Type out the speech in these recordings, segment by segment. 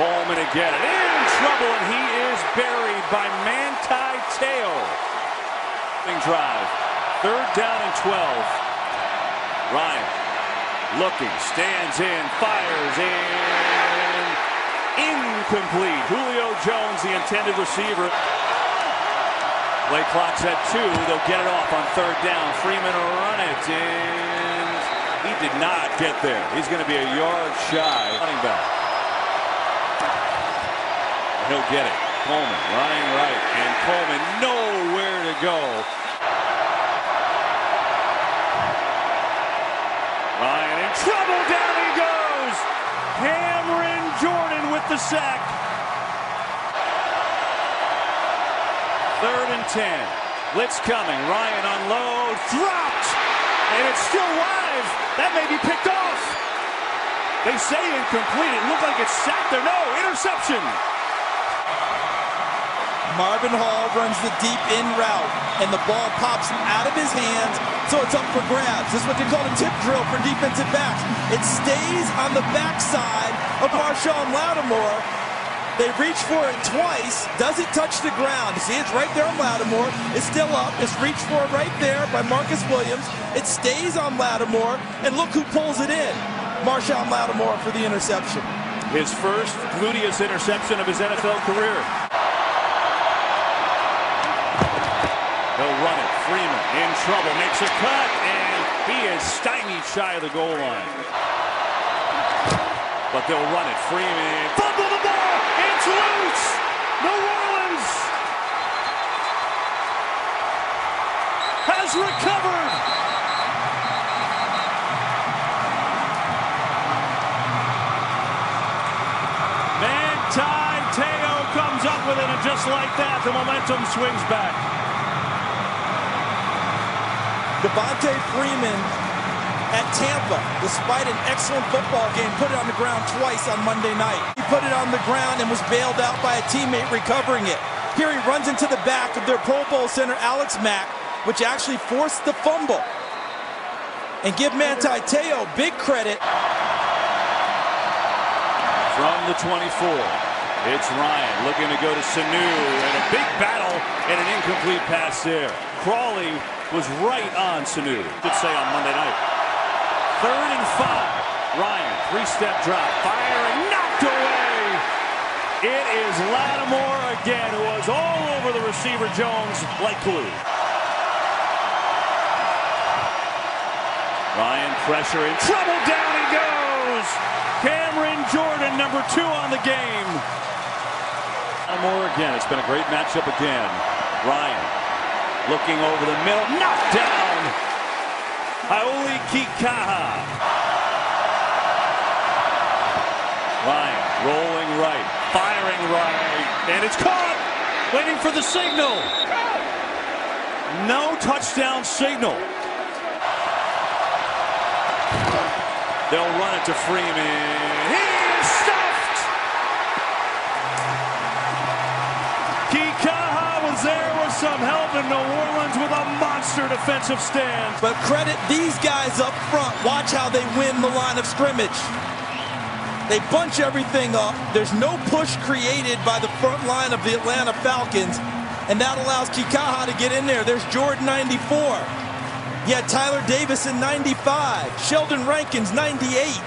Coleman again. In trouble, and he is buried by Manti Te'o. Drive. Third down and 12. Ryan looking, stands in, fires in. Incomplete. Julio Jones, the intended receiver. Play clock's at two. They'll get it off on third down. Freeman will run it, and he did not get there. He's going to be a yard shy. Running back. He'll get it. Coleman running right, and Coleman nowhere to go. Ryan in trouble. Down he goes. Cameron Jordan with the sack. Third and ten. Blitz coming. Ryan unload. Dropped. And it's still live. That may be picked off. They say incomplete. It looked like it's sacked there. No, interception. Marvin Hall runs the deep in route, and the ball pops out of his hands, so it's up for grabs. This is what they call a tip drill for defensive backs. It stays on the backside of Marshon Lattimore. They reach for it twice, doesn't touch the ground. You see, it's right there on Lattimore. It's still up. It's reached for it right there by Marcus Williams. It stays on Lattimore, and look who pulls it in. Marshon Lattimore for the interception. His first gluteus interception of his NFL career. He'll run it. Freeman in trouble. Makes a cut. And he is stymied shy of the goal line. But they'll run it. Freeman. Fumble the ball. It's loose. New Orleans has recovered. Manti Te'o comes up with it. And just like that, the momentum swings back. Devonta Freeman at Tampa, despite an excellent football game, put it on the ground twice on Monday night. He put it on the ground and was bailed out by a teammate recovering it. Here he runs into the back of their Pro Bowl center, Alex Mack, which actually forced the fumble. And give Manti Te'o big credit. The 24, it's Ryan looking to go to Sanu, and a big battle and an incomplete pass there. Crawley was right on Sanu, could say on Monday night. Third and five. Ryan, three-step drop, firing, knocked away. It is Lattimore again, who was all over the receiver Jones like glue. Ryan pressure in trouble, down he goes. Cameron Jordan, number two on the game. Lattimore again, it's been a great matchup again. Ryan looking over the middle, knocked down. Hau'oli Kikaha. Ryan rolling right, firing right, and it's caught. Waiting for the signal. No touchdown signal. They'll run it to Freeman. He is stuffed. Kikaha was there with some help in New Orleans with a monster defensive stand. But credit these guys up front. Watch how they win the line of scrimmage. They bunch everything up. There's no push created by the front line of the Atlanta Falcons, and that allows Kikaha to get in there. There's Jordan 94. Had Tyeler Davison 95, Sheldon Rankins 98.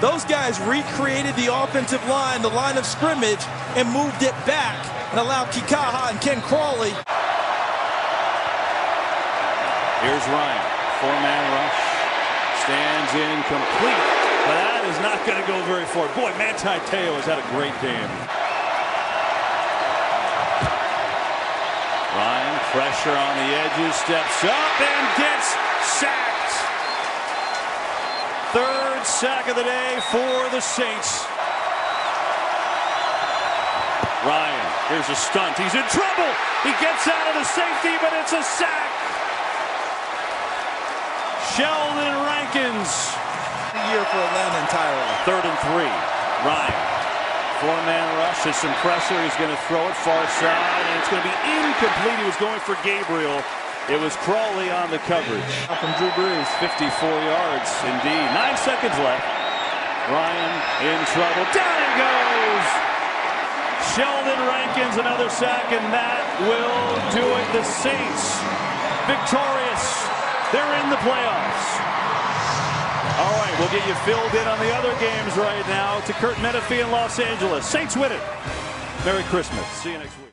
Those guys recreated the offensive line, the line of scrimmage, and moved it back and allowed Kikaha and Ken Crawley. Here's Ryan, four-man rush, stands in complete, but that is not going to go very far. Boy, Manti Te'o has had a great game. Pressure on the edges, steps up and gets sacked. Third sack of the day for the Saints. Ryan, here's a stunt. He's in trouble. He gets out of the safety, but it's a sack. Sheldon Rankins. The year for Atlanta entirely. Third and three. Ryan. Four-man rush. There's some pressure. He's going to throw it far side, and it's going to be incomplete. He was going for Gabriel. It was Crawley on the coverage. From Drew Brees. 54 yards, indeed. Nine seconds left. Ryan in trouble. Down he goes. Sheldon Rankins another sack, and that will do it. The Saints victorious. They're in the playoffs. All right, we'll get you filled in on the other games right now to Kurt Menefee in Los Angeles. Saints win it. Merry Christmas. See you next week.